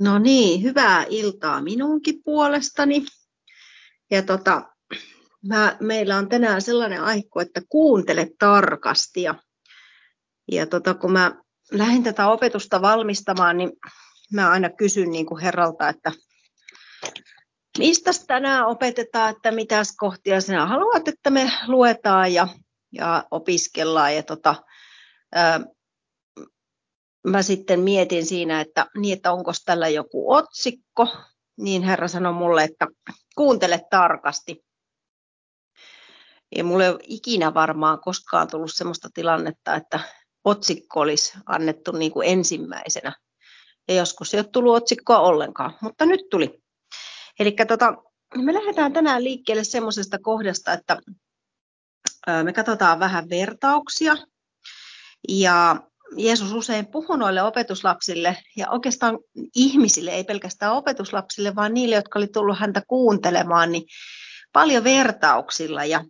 No niin, hyvää iltaa minunkin puolestani. Ja tota, mä, meillä on tänään sellainen aikko, että kuuntele tarkasti. Ja, ja tota, kun mä lähdin tätä opetusta valmistamaan, niin mä aina kysyn niin kuin herralta, että mistä tänään opetetaan, että mitäs kohtia sinä haluat, että me luetaan ja, ja opiskellaan. Ja tota, mä sitten mietin siinä, että, niin, että onko tällä joku otsikko, niin Herra sanoi mulle, että kuuntele tarkasti. Ja mulle ole ikinä varmaan koskaan tullut sellaista tilannetta, että otsikko olisi annettu niin kuin ensimmäisenä. Ja joskus ei ole tullut otsikkoa ollenkaan, mutta nyt tuli. Eli tota, me lähdetään tänään liikkeelle semmoisesta kohdasta, että me katsotaan vähän vertauksia. Ja Jeesus usein puhui noille opetuslapsille ja oikeastaan ihmisille, ei pelkästään opetuslapsille, vaan niille, jotka oli tullut häntä kuuntelemaan, niin paljon vertauksilla. Ja,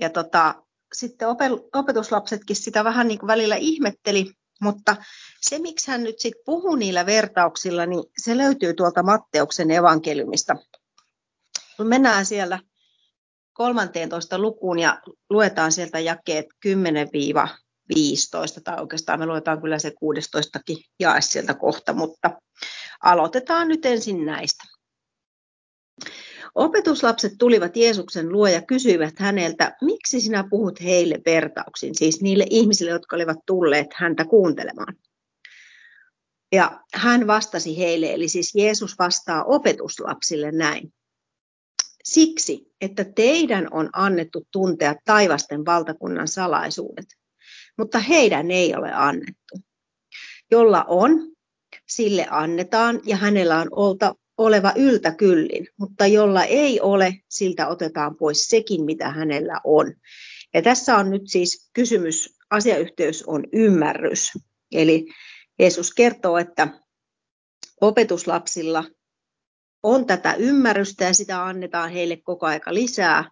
ja tota, sitten opetuslapsetkin sitä vähän niin kuin välillä ihmetteli, mutta se, miksi hän nyt sitten puhuu niillä vertauksilla, niin se löytyy tuolta Matteuksen evankeliumista. Kun mennään siellä 13 lukuun ja luetaan sieltä jakeet 15, tai oikeastaan me luetaan kyllä se 16 jae sieltä kohta, mutta aloitetaan nyt ensin näistä. Opetuslapset tulivat Jeesuksen luo ja kysyivät häneltä, miksi sinä puhut heille vertauksin, siis niille ihmisille, jotka olivat tulleet häntä kuuntelemaan. Ja hän vastasi heille, eli siis Jeesus vastaa opetuslapsille näin. Siksi, että teidän on annettu tuntea taivasten valtakunnan salaisuudet, mutta heidän ei ole annettu. Jolla on, sille annetaan ja hänellä on olta, oleva yltäkyllin, mutta jolla ei ole, siltä otetaan pois sekin, mitä hänellä on. Ja tässä on nyt siis kysymys, asiayhteys on ymmärrys. Eli Jeesus kertoo, että opetuslapsilla on tätä ymmärrystä ja sitä annetaan heille koko aika lisää,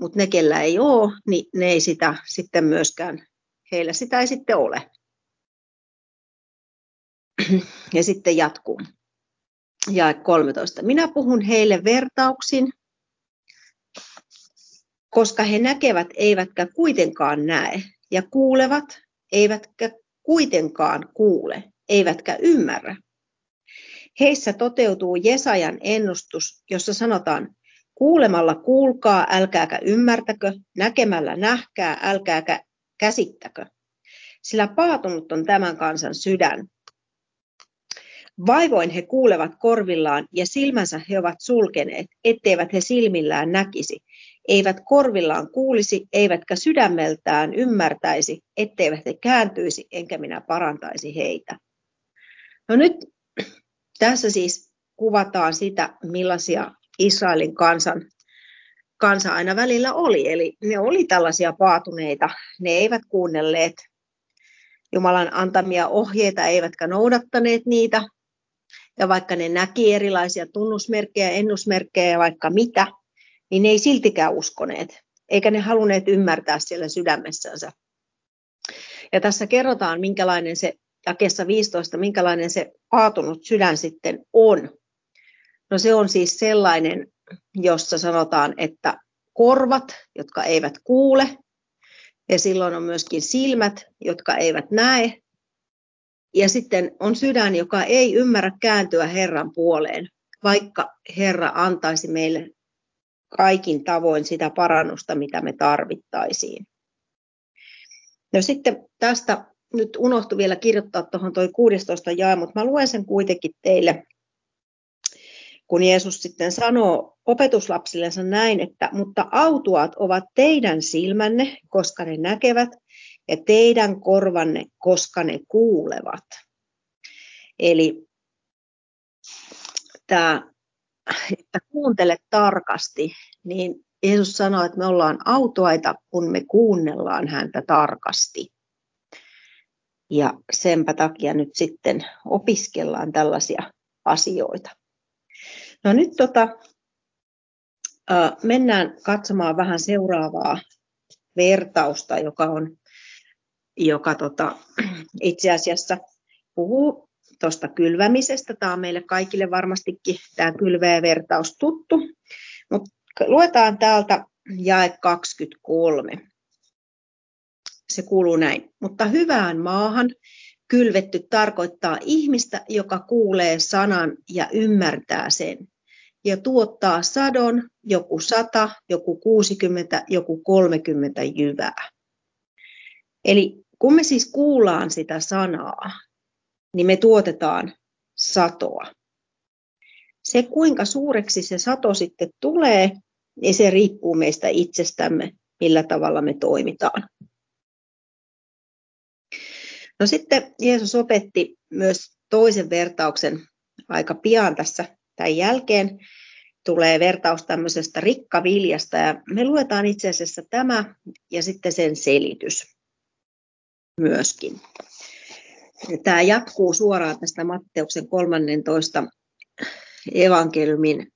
mutta ne, kellä ei ole, niin ne ei sitä sitten myöskään heillä sitä ei sitten ole. Ja sitten jatkuu. Ja 13. Minä puhun heille vertauksin, koska he näkevät eivätkä kuitenkaan näe, ja kuulevat eivätkä kuitenkaan kuule, eivätkä ymmärrä. Heissä toteutuu Jesajan ennustus, jossa sanotaan, kuulemalla kuulkaa, älkääkä ymmärtäkö, näkemällä nähkää, älkääkä käsittäkö, sillä paatunut on tämän kansan sydän. Vaivoin he kuulevat korvillaan ja silmänsä he ovat sulkeneet, etteivät he silmillään näkisi, eivät korvillaan kuulisi, eivätkä sydämeltään ymmärtäisi, etteivät he kääntyisi, enkä minä parantaisi heitä. No nyt tässä siis kuvataan sitä, millaisia Israelin kansan kansa aina välillä oli. Eli ne oli tällaisia paatuneita. Ne eivät kuunnelleet Jumalan antamia ohjeita, eivätkä noudattaneet niitä. Ja vaikka ne näki erilaisia tunnusmerkkejä, ennusmerkkejä ja vaikka mitä, niin ne ei siltikään uskoneet, eikä ne halunneet ymmärtää siellä sydämessänsä. Ja tässä kerrotaan, minkälainen se, jakessa 15, minkälainen se paatunut sydän sitten on. No se on siis sellainen, jossa sanotaan, että korvat, jotka eivät kuule, ja silloin on myöskin silmät, jotka eivät näe, ja sitten on sydän, joka ei ymmärrä kääntyä Herran puoleen, vaikka Herra antaisi meille kaikin tavoin sitä parannusta, mitä me tarvittaisiin. No sitten tästä nyt unohtui vielä kirjoittaa tuohon toi 16 jae, mutta mä luen sen kuitenkin teille kun Jeesus sitten sanoo opetuslapsillensa näin, että mutta autuat ovat teidän silmänne, koska ne näkevät, ja teidän korvanne, koska ne kuulevat. Eli tämä, että kuuntele tarkasti, niin Jeesus sanoi, että me ollaan autoaita, kun me kuunnellaan häntä tarkasti. Ja senpä takia nyt sitten opiskellaan tällaisia asioita. No nyt tota, mennään katsomaan vähän seuraavaa vertausta, joka on joka tota, itse asiassa puhuu tuosta kylvämisestä. Tämä on meille kaikille varmastikin tämä kylväjä vertaus tuttu. Mutta luetaan täältä jae 23. Se kuuluu näin. Mutta hyvään maahan kylvetty tarkoittaa ihmistä, joka kuulee sanan ja ymmärtää sen. Ja tuottaa sadon, joku sata, joku 60, joku 30 jyvää. Eli kun me siis kuullaan sitä sanaa, niin me tuotetaan satoa. Se, kuinka suureksi se sato sitten tulee, niin se riippuu meistä itsestämme, millä tavalla me toimitaan. No sitten Jeesus opetti myös toisen vertauksen aika pian tässä tämän jälkeen. Tulee vertaus tämmöisestä rikkaviljasta ja me luetaan itse asiassa tämä ja sitten sen selitys myöskin. Tämä jatkuu suoraan tästä Matteuksen 13 evankeliumin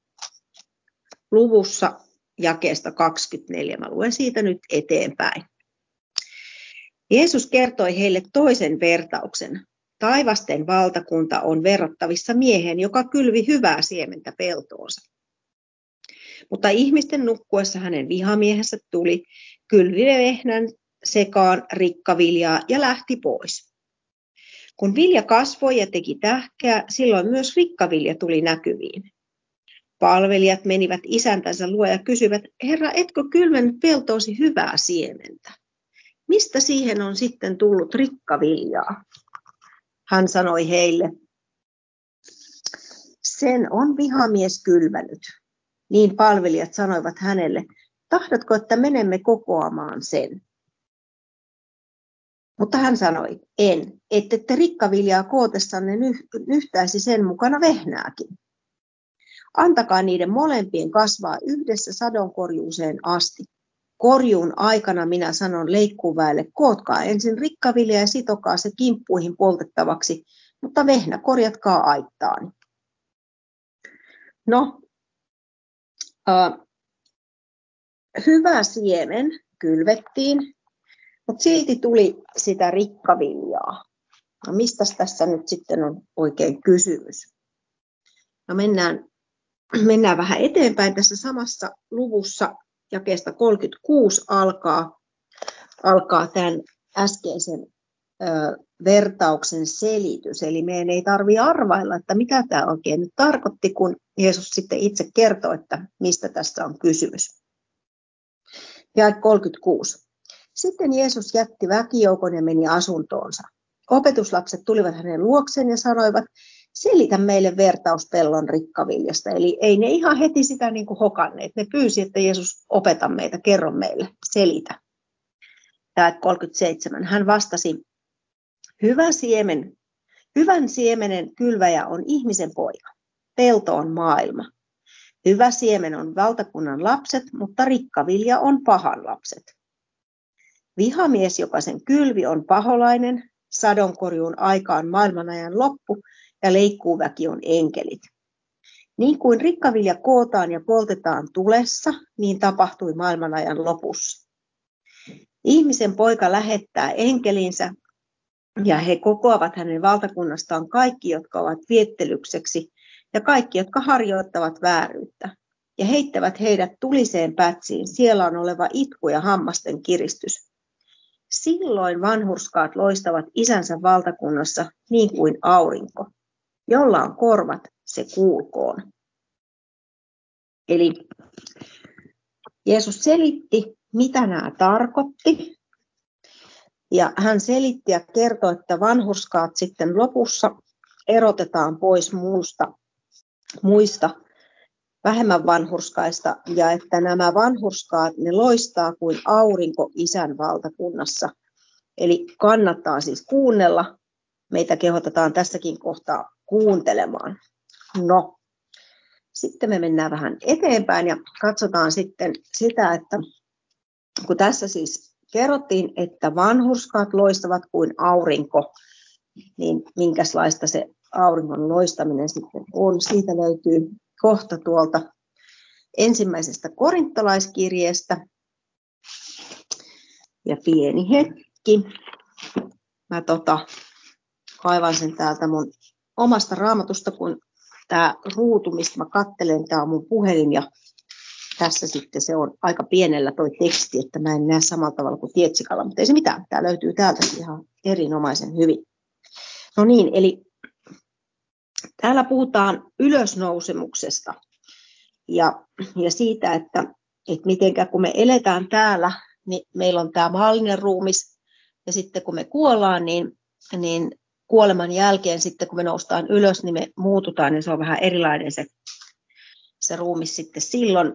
luvussa jakeesta 24. Mä luen siitä nyt eteenpäin. Jeesus kertoi heille toisen vertauksen. Taivasten valtakunta on verrattavissa miehen, joka kylvi hyvää siementä peltoonsa. Mutta ihmisten nukkuessa hänen vihamiehensä tuli, kylvi vehnän sekaan rikkaviljaa ja lähti pois. Kun vilja kasvoi ja teki tähkeä, silloin myös rikkavilja tuli näkyviin. Palvelijat menivät isäntänsä luo ja kysyivät, Herra, etkö kylvennyt peltoosi hyvää siementä? Mistä siihen on sitten tullut rikkaviljaa? Hän sanoi heille, sen on vihamies kylvänyt. Niin palvelijat sanoivat hänelle, tahdotko, että menemme kokoamaan sen? Mutta hän sanoi, en, ette rikkaviljaa kootessanne nyhtäisi sen mukana vehnääkin. Antakaa niiden molempien kasvaa yhdessä sadonkorjuuseen asti. Korjuun aikana minä sanon leikkuväelle, kootkaa ensin rikkavilja ja sitokaa se kimppuihin poltettavaksi, mutta vehnä korjatkaa aittaan. No, äh, hyvä siemen kylvettiin, mutta silti tuli sitä rikkaviljaa. No mistä tässä nyt sitten on oikein kysymys? No mennään, mennään vähän eteenpäin tässä samassa luvussa jakeesta 36 alkaa, alkaa tämän äskeisen ö, vertauksen selitys. Eli meidän ei tarvitse arvailla, että mitä tämä oikein nyt tarkoitti, kun Jeesus sitten itse kertoo, että mistä tässä on kysymys. Ja 36. Sitten Jeesus jätti väkijoukon ja meni asuntoonsa. Opetuslapset tulivat hänen luokseen ja sanoivat, selitä meille vertaus pellon rikkaviljasta. Eli ei ne ihan heti sitä niin kuin hokanneet. Ne pyysi, että Jeesus opeta meitä, kerro meille, selitä. Tämä 37. Hän vastasi, hyvä siemen, hyvän siemenen kylväjä on ihmisen poika. Pelto on maailma. Hyvä siemen on valtakunnan lapset, mutta rikkavilja on pahan lapset. Vihamies, joka sen kylvi, on paholainen, sadonkorjuun aikaan maailmanajan loppu ja leikkuuväki on enkelit. Niin kuin rikkavilja kootaan ja poltetaan tulessa, niin tapahtui maailmanajan lopussa. Ihmisen poika lähettää enkelinsä ja he kokoavat hänen valtakunnastaan kaikki, jotka ovat viettelykseksi ja kaikki, jotka harjoittavat vääryyttä ja heittävät heidät tuliseen pätsiin. Siellä on oleva itku ja hammasten kiristys. Silloin vanhurskaat loistavat isänsä valtakunnassa niin kuin aurinko. Jolla on korvat, se kuulkoon. Eli Jeesus selitti, mitä nämä tarkoitti. Ja hän selitti ja kertoi, että vanhurskaat sitten lopussa erotetaan pois muusta, muista vähemmän vanhurskaista ja että nämä vanhurskaat, ne loistaa kuin aurinko isän valtakunnassa. Eli kannattaa siis kuunnella. Meitä kehotetaan tässäkin kohtaa kuuntelemaan. No, sitten me mennään vähän eteenpäin ja katsotaan sitten sitä, että kun tässä siis kerrottiin, että vanhurskaat loistavat kuin aurinko, niin minkälaista se auringon loistaminen sitten on. Siitä löytyy kohta tuolta ensimmäisestä korintolaiskirjeestä. Ja pieni hetki. Mä tota, kaivan sen täältä mun omasta raamatusta, kun tämä ruutu, mistä mä kattelen, tämä on mun puhelin ja tässä sitten se on aika pienellä toi teksti, että mä en näe samalla tavalla kuin Tietsikalla, mutta ei se mitään, tämä löytyy täältä ihan erinomaisen hyvin. No niin, eli täällä puhutaan ylösnousemuksesta ja, ja siitä, että, että mitenkä kun me eletään täällä, niin meillä on tämä maallinen ruumis, ja sitten kun me kuollaan, niin, niin kuoleman jälkeen sitten kun me noustaan ylös, niin me muututaan, niin se on vähän erilainen se, se ruumis sitten silloin.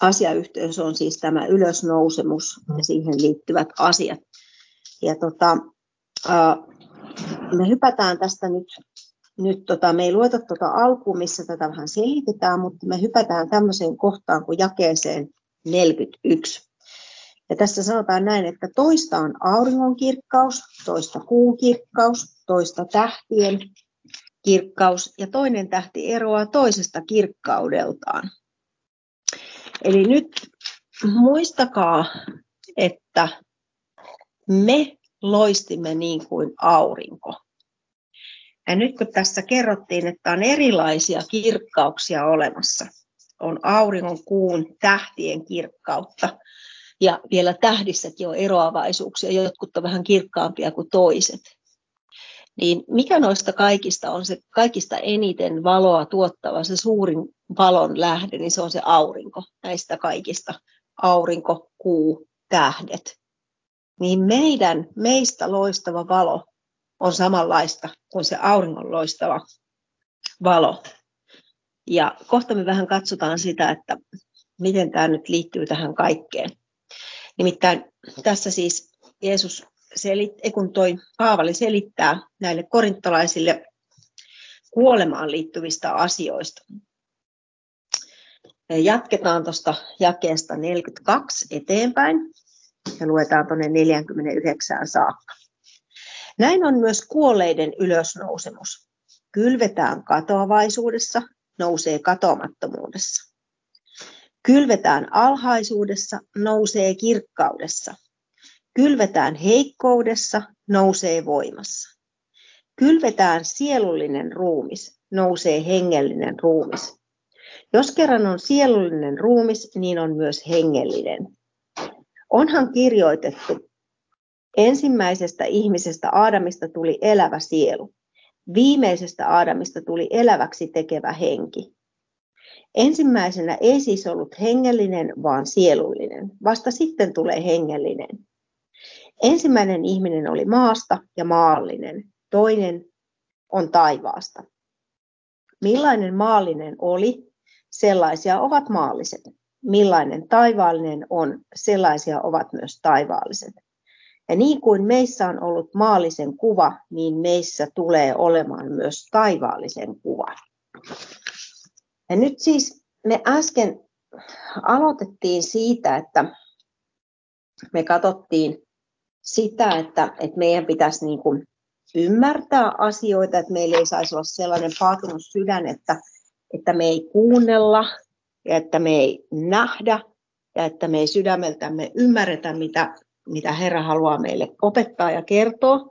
Asiayhteys on siis tämä ylösnousemus ja siihen liittyvät asiat. Ja tota, me hypätään tästä nyt, nyt tota, me ei lueta tuota alkuun, missä tätä vähän selitetään, mutta me hypätään tämmöiseen kohtaan kuin jakeeseen 41. Ja tässä sanotaan näin, että toista on auringon kirkkaus, toista kuun kirkkaus, toista tähtien kirkkaus ja toinen tähti eroaa toisesta kirkkaudeltaan. Eli nyt muistakaa, että me loistimme niin kuin aurinko. Ja nyt kun tässä kerrottiin, että on erilaisia kirkkauksia olemassa, on auringon, kuun, tähtien kirkkautta, ja vielä tähdissäkin on eroavaisuuksia, jotkut on vähän kirkkaampia kuin toiset. Niin mikä noista kaikista on se kaikista eniten valoa tuottava, se suurin valon lähde, niin se on se aurinko näistä kaikista. Aurinko, kuu, tähdet. Niin meidän, meistä loistava valo on samanlaista kuin se auringon loistava valo. Ja kohta me vähän katsotaan sitä, että miten tämä nyt liittyy tähän kaikkeen. Nimittäin tässä siis Jeesus, selit, kun toi Paavali selittää näille korintolaisille kuolemaan liittyvistä asioista. Jatketaan tuosta jakeesta 42 eteenpäin ja luetaan tuonne 49 saakka. Näin on myös kuolleiden ylösnousemus. Kylvetään katoavaisuudessa, nousee katoamattomuudessa. Kylvetään alhaisuudessa, nousee kirkkaudessa. Kylvetään heikkoudessa, nousee voimassa. Kylvetään sielullinen ruumis, nousee hengellinen ruumis. Jos kerran on sielullinen ruumis, niin on myös hengellinen. Onhan kirjoitettu, ensimmäisestä ihmisestä Aadamista tuli elävä sielu. Viimeisestä Aadamista tuli eläväksi tekevä henki. Ensimmäisenä ei siis ollut hengellinen, vaan sielullinen. Vasta sitten tulee hengellinen. Ensimmäinen ihminen oli maasta ja maallinen. Toinen on taivaasta. Millainen maallinen oli, sellaisia ovat maalliset. Millainen taivaallinen on, sellaisia ovat myös taivaalliset. Ja niin kuin meissä on ollut maallisen kuva, niin meissä tulee olemaan myös taivaallisen kuva. Ja nyt siis me äsken aloitettiin siitä, että me katsottiin sitä, että, että meidän pitäisi niin kuin ymmärtää asioita, että meillä ei saisi olla sellainen paatunut sydän, että, että me ei kuunnella ja että me ei nähdä ja että me ei sydämeltämme ymmärretä, mitä, mitä Herra haluaa meille opettaa ja kertoa.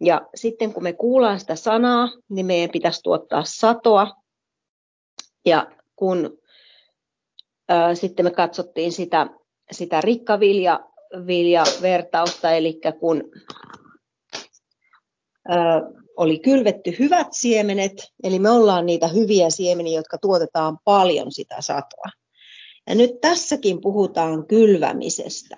Ja sitten kun me kuullaan sitä sanaa, niin meidän pitäisi tuottaa satoa ja kun ää, sitten me katsottiin sitä, sitä rikkavilja-vertausta, eli kun ää, oli kylvetty hyvät siemenet, eli me ollaan niitä hyviä siemeniä, jotka tuotetaan paljon sitä satoa. Ja nyt tässäkin puhutaan kylvämisestä,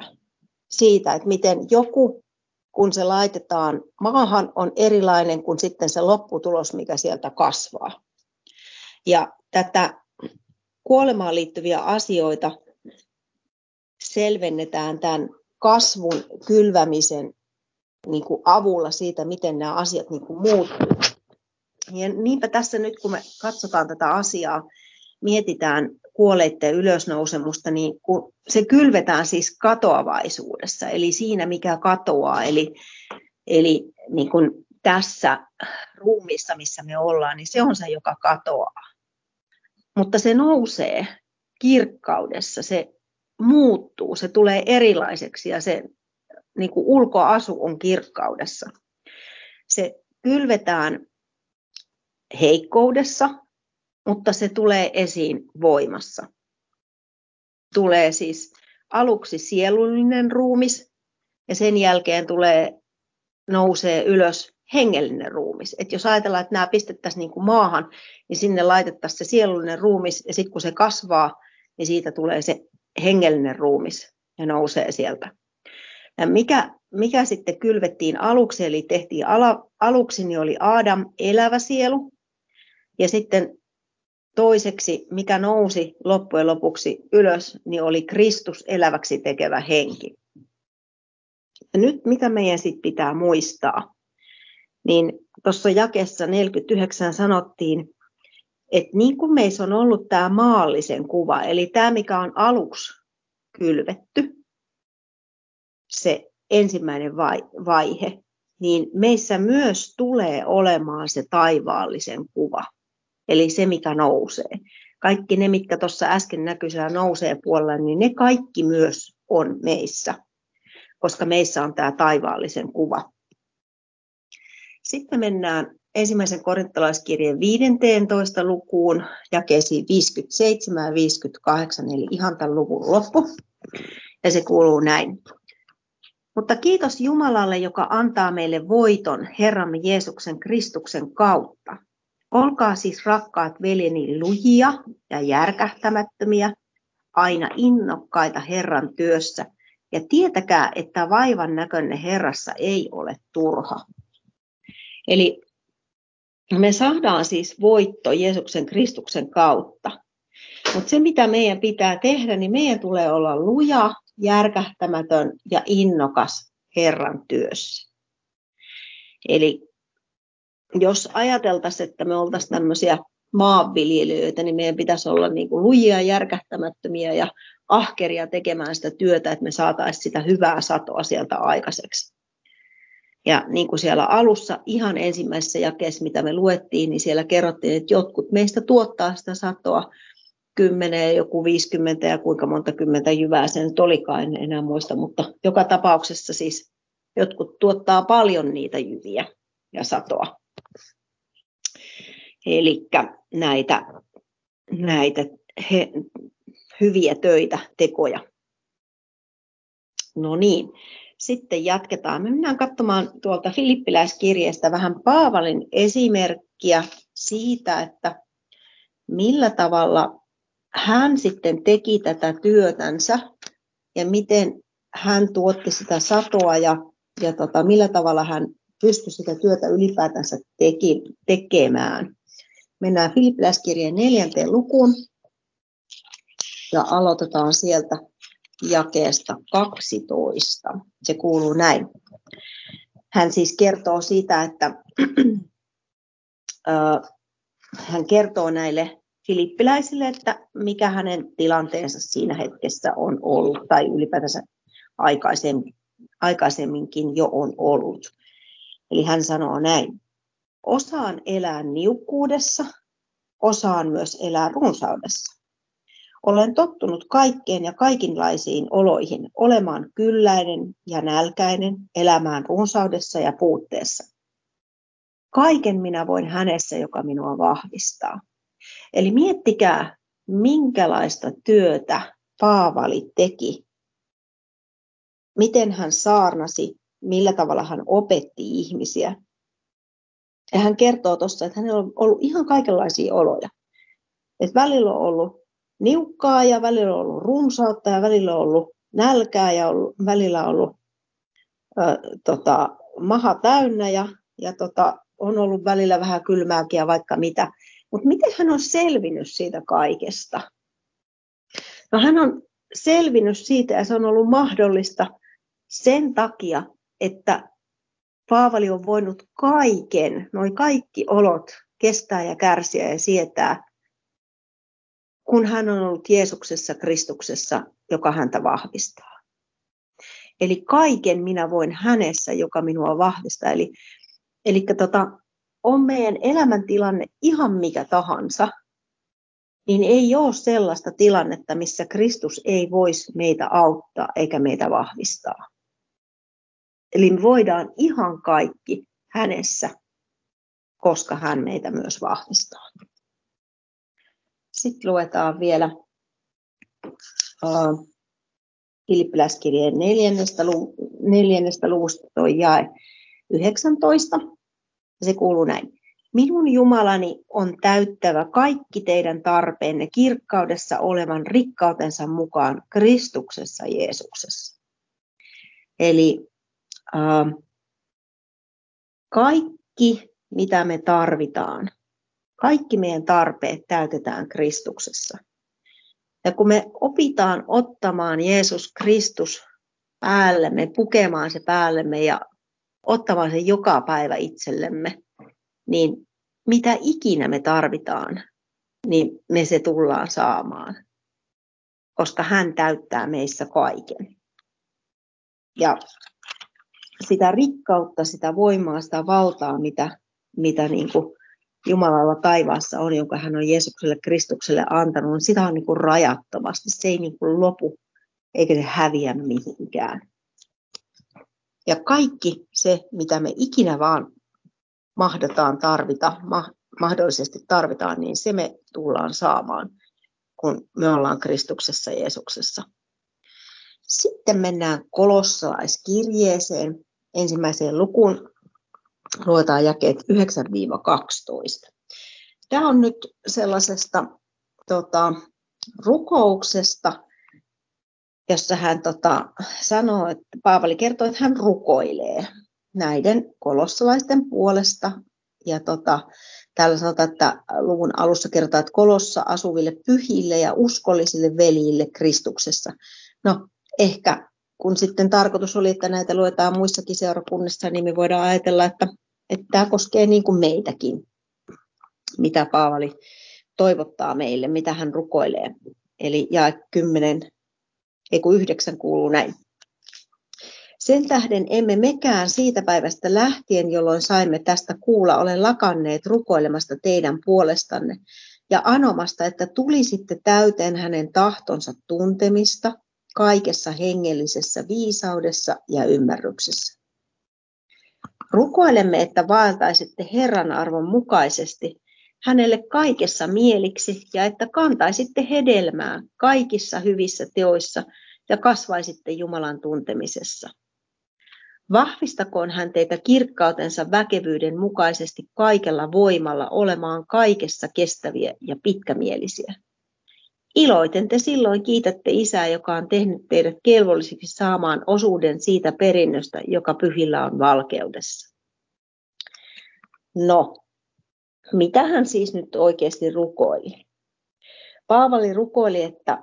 siitä, että miten joku, kun se laitetaan maahan, on erilainen kuin sitten se lopputulos, mikä sieltä kasvaa. Ja tätä kuolemaan liittyviä asioita selvennetään tämän kasvun, kylvämisen niin kuin avulla siitä, miten nämä asiat niin kuin muuttuu. Ja niinpä tässä nyt, kun me katsotaan tätä asiaa, mietitään kuolleiden ylösnousemusta, niin kun se kylvetään siis katoavaisuudessa, eli siinä, mikä katoaa. Eli, eli niin kuin tässä ruumissa, missä me ollaan, niin se on se, joka katoaa mutta se nousee kirkkaudessa, se muuttuu, se tulee erilaiseksi ja se niin kuin ulkoasu on kirkkaudessa. Se kylvetään heikkoudessa, mutta se tulee esiin voimassa. Tulee siis aluksi sielullinen ruumis ja sen jälkeen tulee, nousee ylös hengellinen ruumis. Et jos ajatellaan, että nämä pistettäisiin niin kuin maahan, niin sinne laitettaisiin se sielullinen ruumis ja sitten kun se kasvaa, niin siitä tulee se hengellinen ruumis ja nousee sieltä. Ja mikä, mikä sitten kylvettiin aluksi, eli tehtiin ala, aluksi, niin oli Adam elävä sielu, ja sitten toiseksi, mikä nousi loppujen lopuksi ylös, niin oli Kristus eläväksi tekevä henki. Ja nyt mitä meidän sitten pitää muistaa, niin tuossa jakessa 49 sanottiin, että niin kuin meissä on ollut tämä maallisen kuva, eli tämä mikä on aluksi kylvetty, se ensimmäinen vaihe, niin meissä myös tulee olemaan se taivaallisen kuva, eli se mikä nousee. Kaikki ne, mitkä tuossa äsken näkyy siellä nousee puolella, niin ne kaikki myös on meissä, koska meissä on tämä taivaallisen kuva. Sitten mennään ensimmäisen korintolaiskirjeen 15 lukuun, jakeisiin 57 ja 58, eli ihan tämän luvun loppu. Ja se kuuluu näin. Mutta kiitos Jumalalle, joka antaa meille voiton Herramme Jeesuksen Kristuksen kautta. Olkaa siis rakkaat veljeni lujia ja järkähtämättömiä, aina innokkaita Herran työssä, ja tietäkää, että vaivan näkönne Herrassa ei ole turha. Eli me saadaan siis voitto Jeesuksen Kristuksen kautta. Mutta se, mitä meidän pitää tehdä, niin meidän tulee olla luja, järkähtämätön ja innokas Herran työssä. Eli jos ajateltaisiin, että me oltaisiin tämmöisiä maanviljelijöitä, niin meidän pitäisi olla niin kuin lujia, järkähtämättömiä ja ahkeria tekemään sitä työtä, että me saataisiin sitä hyvää satoa sieltä aikaiseksi. Ja niin kuin siellä alussa ihan ensimmäisessä jakeessa, mitä me luettiin, niin siellä kerrottiin, että jotkut meistä tuottaa sitä satoa, kymmenen, joku 50 ja kuinka monta kymmentä jyvää sen nyt olikaan, en enää muista, mutta joka tapauksessa siis jotkut tuottaa paljon niitä jyviä ja satoa. Eli näitä, näitä he, hyviä töitä, tekoja. No niin, sitten jatketaan. Me mennään katsomaan tuolta Filippiläiskirjeestä vähän Paavalin esimerkkiä siitä, että millä tavalla hän sitten teki tätä työtänsä ja miten hän tuotti sitä satoa ja, ja tota, millä tavalla hän pystyi sitä työtä ylipäätänsä teki, tekemään. Mennään Filippiläiskirjeen neljänteen lukuun ja aloitetaan sieltä jakeesta 12. Se kuuluu näin. Hän siis kertoo siitä, että hän kertoo näille filippiläisille, että mikä hänen tilanteensa siinä hetkessä on ollut, tai ylipäätänsä aikaisemmin, aikaisemminkin jo on ollut. Eli hän sanoo näin. Osaan elää niukkuudessa, osaan myös elää runsaudessa. Olen tottunut kaikkeen ja kaikinlaisiin oloihin, olemaan kylläinen ja nälkäinen, elämään runsaudessa ja puutteessa. Kaiken minä voin hänessä, joka minua vahvistaa. Eli miettikää, minkälaista työtä Paavali teki. Miten hän saarnasi, millä tavalla hän opetti ihmisiä. Ja hän kertoo tuossa, että hänellä on ollut ihan kaikenlaisia oloja. Et välillä on ollut niukkaa ja välillä on ollut runsautta ja välillä on ollut nälkää ja ollut, välillä on ollut ö, tota, maha täynnä ja, ja tota, on ollut välillä vähän kylmääkin ja vaikka mitä. Mutta miten hän on selvinnyt siitä kaikesta? No hän on selvinnyt siitä ja se on ollut mahdollista sen takia, että Paavali on voinut kaiken, noin kaikki olot kestää ja kärsiä ja sietää, kun hän on ollut Jeesuksessa Kristuksessa, joka häntä vahvistaa. Eli kaiken minä voin hänessä, joka minua vahvistaa. Eli, eli tota, on meidän elämäntilanne ihan mikä tahansa, niin ei ole sellaista tilannetta, missä Kristus ei voisi meitä auttaa eikä meitä vahvistaa. Eli me voidaan ihan kaikki hänessä, koska hän meitä myös vahvistaa. Sitten luetaan vielä Filippiläiskirjeen neljännestä, lu, neljännestä luvusta tuo jae 19. Se kuuluu näin. Minun Jumalani on täyttävä kaikki teidän tarpeenne kirkkaudessa olevan rikkautensa mukaan Kristuksessa Jeesuksessa. Eli äh, kaikki, mitä me tarvitaan, kaikki meidän tarpeet täytetään Kristuksessa. Ja kun me opitaan ottamaan Jeesus Kristus päällemme, pukemaan se päällemme ja ottamaan se joka päivä itsellemme, niin mitä ikinä me tarvitaan, niin me se tullaan saamaan, koska hän täyttää meissä kaiken. Ja sitä rikkautta, sitä voimaa, sitä valtaa, mitä, mitä niin kuin Jumalalla taivaassa on, jonka hän on Jeesukselle Kristukselle antanut, niin sitä on niin kuin rajattomasti. Se ei niin kuin lopu, eikä se häviä mihinkään. Ja kaikki se, mitä me ikinä vaan mahdotaan tarvita, ma- mahdollisesti tarvitaan, niin se me tullaan saamaan, kun me ollaan Kristuksessa Jeesuksessa. Sitten mennään kolossalaiskirjeeseen, ensimmäiseen lukuun, luetaan jakeet 9-12. Tämä on nyt sellaisesta tota, rukouksesta, jossa hän tota, sanoo, että Paavali kertoo, että hän rukoilee näiden kolossalaisten puolesta. Ja tota, täällä sanotaan, että luvun alussa kerrotaan, että kolossa asuville pyhille ja uskollisille veljille Kristuksessa. No, ehkä kun sitten tarkoitus oli, että näitä luetaan muissakin seurakunnissa, niin me voidaan ajatella, että, että tämä koskee niin kuin meitäkin, mitä Paavali toivottaa meille, mitä hän rukoilee. Eli jae 10, ei kun 9 kuuluu näin. Sen tähden emme mekään siitä päivästä lähtien, jolloin saimme tästä kuulla, olen lakanneet rukoilemasta teidän puolestanne ja anomasta, että tulisitte täyteen hänen tahtonsa tuntemista kaikessa hengellisessä viisaudessa ja ymmärryksessä. Rukoilemme, että vaeltaisitte Herran arvon mukaisesti hänelle kaikessa mieliksi ja että kantaisitte hedelmää kaikissa hyvissä teoissa ja kasvaisitte Jumalan tuntemisessa. Vahvistakoon hän teitä kirkkautensa väkevyyden mukaisesti kaikella voimalla olemaan kaikessa kestäviä ja pitkämielisiä. Iloiten te silloin kiitätte Isää, joka on tehnyt teidät kelvollisiksi saamaan osuuden siitä perinnöstä, joka pyhillä on valkeudessa. No, mitä hän siis nyt oikeasti rukoili? Paavali rukoili, että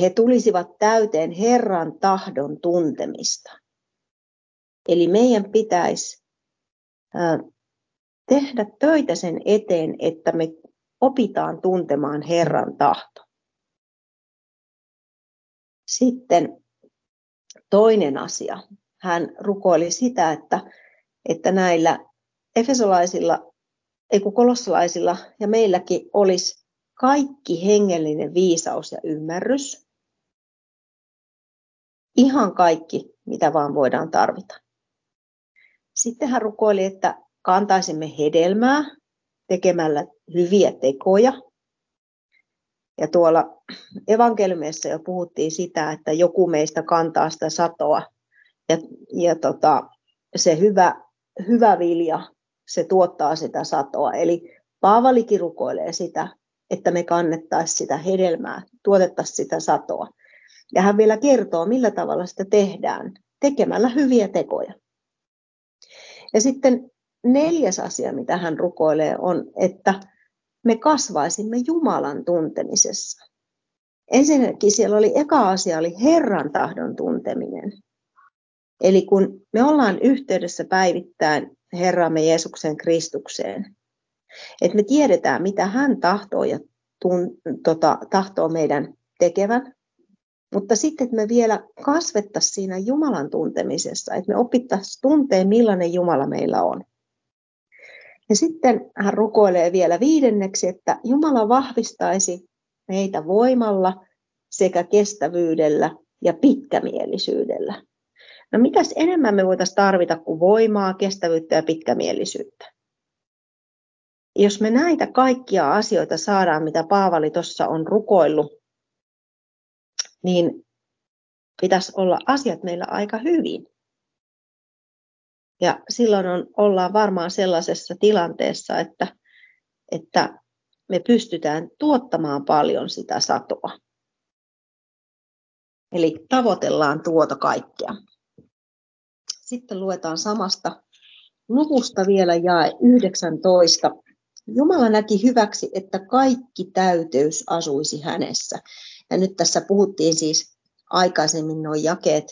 he tulisivat täyteen Herran tahdon tuntemista. Eli meidän pitäisi tehdä töitä sen eteen, että me opitaan tuntemaan Herran tahto. Sitten toinen asia. Hän rukoili sitä, että, että näillä efesolaisilla, ei kolossalaisilla ja meilläkin olisi kaikki hengellinen viisaus ja ymmärrys, Ihan kaikki, mitä vaan voidaan tarvita. Sitten hän rukoili, että kantaisimme hedelmää tekemällä hyviä tekoja. Ja tuolla evankeliumissa jo puhuttiin sitä, että joku meistä kantaa sitä satoa. Ja, ja tota, se hyvä, hyvä vilja, se tuottaa sitä satoa. Eli Paavalikin rukoilee sitä, että me kannettaisiin sitä hedelmää, tuotettaisiin sitä satoa. Ja hän vielä kertoo, millä tavalla sitä tehdään, tekemällä hyviä tekoja. Ja sitten neljäs asia, mitä hän rukoilee, on, että me kasvaisimme Jumalan tuntemisessa. Ensinnäkin siellä oli, eka asia oli Herran tahdon tunteminen. Eli kun me ollaan yhteydessä päivittäin Herramme Jeesuksen Kristukseen, että me tiedetään, mitä hän tahtoo ja tun, tota, tahtoo meidän tekevän, mutta sitten, että me vielä kasvettaisiin siinä Jumalan tuntemisessa, että me opittaisiin tunteen, millainen Jumala meillä on. Ja sitten hän rukoilee vielä viidenneksi, että Jumala vahvistaisi meitä voimalla sekä kestävyydellä ja pitkämielisyydellä. No mitäs enemmän me voitaisiin tarvita kuin voimaa, kestävyyttä ja pitkämielisyyttä? Jos me näitä kaikkia asioita saadaan, mitä Paavali tuossa on rukoillut, niin pitäisi olla asiat meillä aika hyvin. Ja silloin on, ollaan varmaan sellaisessa tilanteessa, että, että me pystytään tuottamaan paljon sitä satoa. Eli tavoitellaan tuota kaikkea. Sitten luetaan samasta luvusta vielä jae 19. Jumala näki hyväksi, että kaikki täyteys asuisi hänessä. Ja nyt tässä puhuttiin siis aikaisemmin nuo jakeet,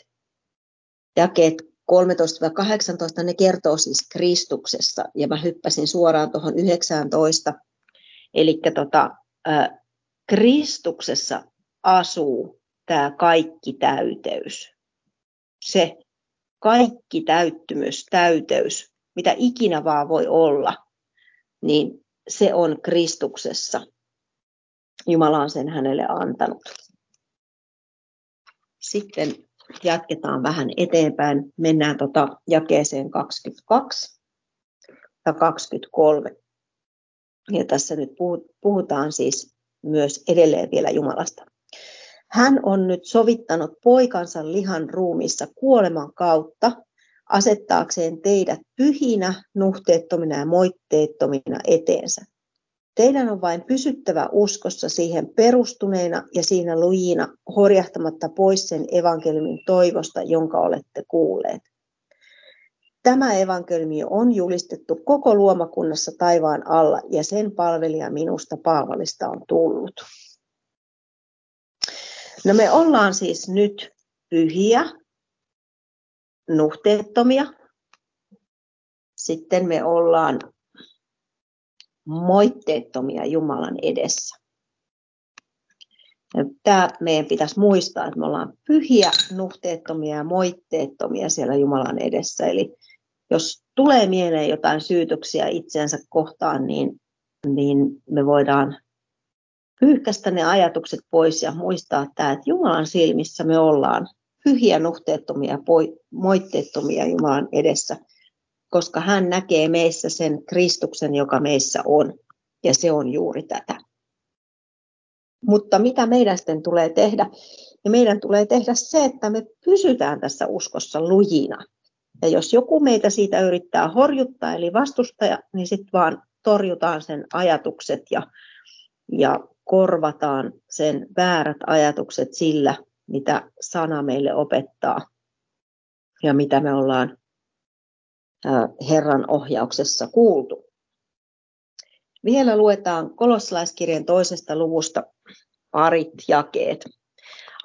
jakeet 13-18, ne kertoo siis Kristuksessa. Ja mä hyppäsin suoraan tuohon 19. Eli tota, Kristuksessa asuu tämä kaikki täyteys. Se kaikki täyttymys, täyteys, mitä ikinä vaan voi olla, niin se on Kristuksessa. Jumala on sen hänelle antanut. Sitten jatketaan vähän eteenpäin. Mennään tota jakeeseen 22 ja 23. Ja tässä nyt puhutaan siis myös edelleen vielä Jumalasta. Hän on nyt sovittanut poikansa lihan ruumissa kuoleman kautta asettaakseen teidät pyhinä, nuhteettomina ja moitteettomina eteensä. Teidän on vain pysyttävä uskossa siihen perustuneena ja siinä lujina horjahtamatta pois sen evankeliumin toivosta, jonka olette kuulleet. Tämä evankeliumi on julistettu koko luomakunnassa taivaan alla ja sen palvelija minusta Paavalista on tullut. No me ollaan siis nyt pyhiä, nuhteettomia. Sitten me ollaan moitteettomia Jumalan edessä. Tämä meidän pitäisi muistaa, että me ollaan pyhiä, nuhteettomia ja moitteettomia siellä Jumalan edessä. Eli jos tulee mieleen jotain syytöksiä itseensä kohtaan, niin, niin me voidaan pyyhkästä ne ajatukset pois ja muistaa tämä, että Jumalan silmissä me ollaan pyhiä, nuhteettomia moitteettomia Jumalan edessä, koska hän näkee meissä sen Kristuksen, joka meissä on. Ja se on juuri tätä. Mutta mitä meidän sitten tulee tehdä? Ja meidän tulee tehdä se, että me pysytään tässä uskossa lujina. Ja jos joku meitä siitä yrittää horjuttaa, eli vastustaja, niin sitten vaan torjutaan sen ajatukset ja, ja korvataan sen väärät ajatukset sillä, mitä sana meille opettaa ja mitä me ollaan Herran ohjauksessa kuultu. Vielä luetaan kolossalaiskirjan toisesta luvusta parit jakeet.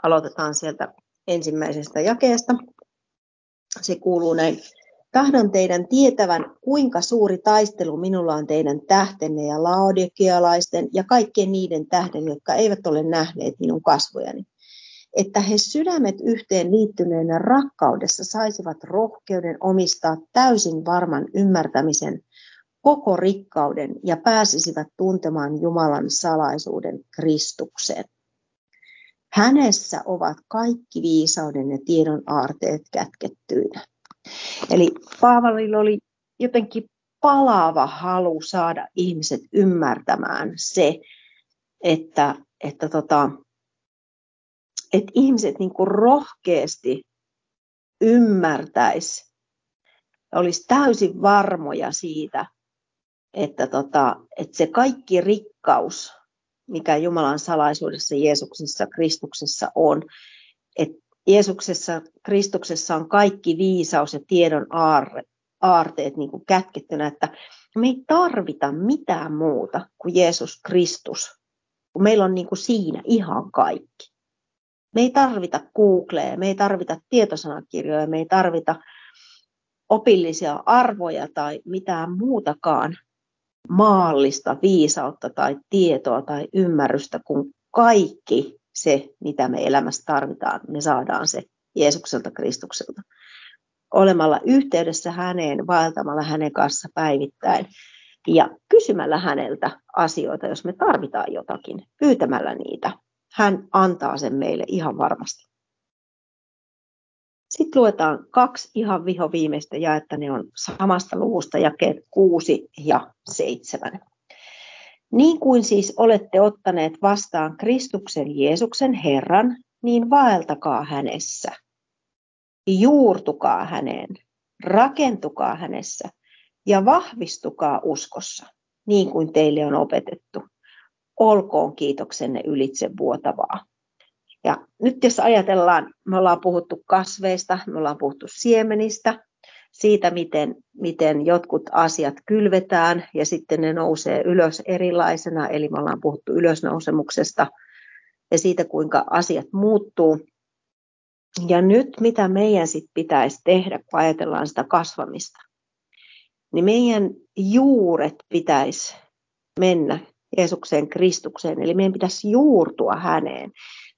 Aloitetaan sieltä ensimmäisestä jakeesta. Se kuuluu näin. Tahdon teidän tietävän, kuinka suuri taistelu minulla on teidän tähtenne ja laodikialaisten ja kaikkien niiden tähden, jotka eivät ole nähneet minun kasvojani. Että he sydämet yhteen liittyneenä rakkaudessa saisivat rohkeuden omistaa täysin varman ymmärtämisen koko rikkauden ja pääsisivät tuntemaan Jumalan salaisuuden Kristuksen. Hänessä ovat kaikki viisauden ja tiedon aarteet kätkettyinä. Eli Paavalilla oli jotenkin palava halu saada ihmiset ymmärtämään se, että, että, tota, että ihmiset niin kuin rohkeasti ymmärtäisi, olisi täysin varmoja siitä, että, tota, että se kaikki rikkaus, mikä Jumalan salaisuudessa Jeesuksessa Kristuksessa on, että Jeesuksessa, Kristuksessa on kaikki viisaus ja tiedon aarre, aarteet niin kuin kätkettynä, että me ei tarvita mitään muuta kuin Jeesus Kristus, kun meillä on niin kuin siinä ihan kaikki. Me ei tarvita Googlea, me ei tarvita tietosanakirjoja, me ei tarvita opillisia arvoja tai mitään muutakaan maallista viisautta tai tietoa tai ymmärrystä, kun kaikki se, mitä me elämässä tarvitaan, me saadaan se Jeesukselta Kristukselta. Olemalla yhteydessä häneen, vaeltamalla hänen kanssa päivittäin ja kysymällä häneltä asioita, jos me tarvitaan jotakin, pyytämällä niitä. Hän antaa sen meille ihan varmasti. Sitten luetaan kaksi ihan viho viimeistä jaetta, ne on samasta luvusta jakeet 6 ja 7. Niin kuin siis olette ottaneet vastaan Kristuksen Jeesuksen Herran, niin vaeltakaa hänessä. Juurtukaa häneen, rakentukaa hänessä ja vahvistukaa uskossa, niin kuin teille on opetettu. Olkoon kiitoksenne ylitse vuotavaa. Ja nyt jos ajatellaan, me ollaan puhuttu kasveista, me ollaan puhuttu siemenistä, siitä, miten, miten jotkut asiat kylvetään ja sitten ne nousee ylös erilaisena, eli me ollaan puhuttu ylösnousemuksesta ja siitä, kuinka asiat muuttuu. Ja nyt mitä meidän sitten pitäisi tehdä, kun ajatellaan sitä kasvamista, niin meidän juuret pitäisi mennä Jeesukseen Kristukseen, eli meidän pitäisi juurtua häneen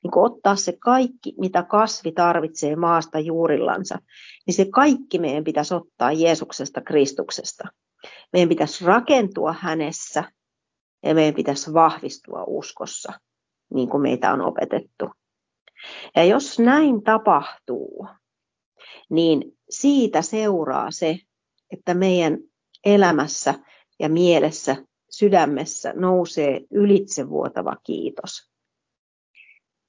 niin ottaa se kaikki, mitä kasvi tarvitsee maasta juurillansa, niin se kaikki meidän pitäisi ottaa Jeesuksesta Kristuksesta. Meidän pitäisi rakentua hänessä ja meidän pitäisi vahvistua uskossa, niin kuin meitä on opetettu. Ja jos näin tapahtuu, niin siitä seuraa se, että meidän elämässä ja mielessä, sydämessä nousee ylitsevuotava kiitos.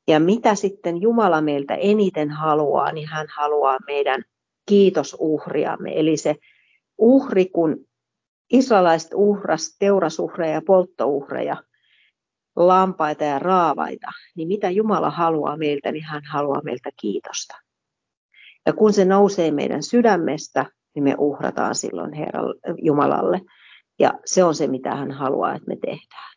Ja mitä sitten Jumala meiltä eniten haluaa, niin hän haluaa meidän kiitosuhriamme. Eli se uhri, kun israelaiset uhras teurasuhreja ja polttouhreja, lampaita ja raavaita, niin mitä Jumala haluaa meiltä, niin hän haluaa meiltä kiitosta. Ja kun se nousee meidän sydämestä, niin me uhrataan silloin Herran, Jumalalle. Ja se on se, mitä hän haluaa, että me tehdään.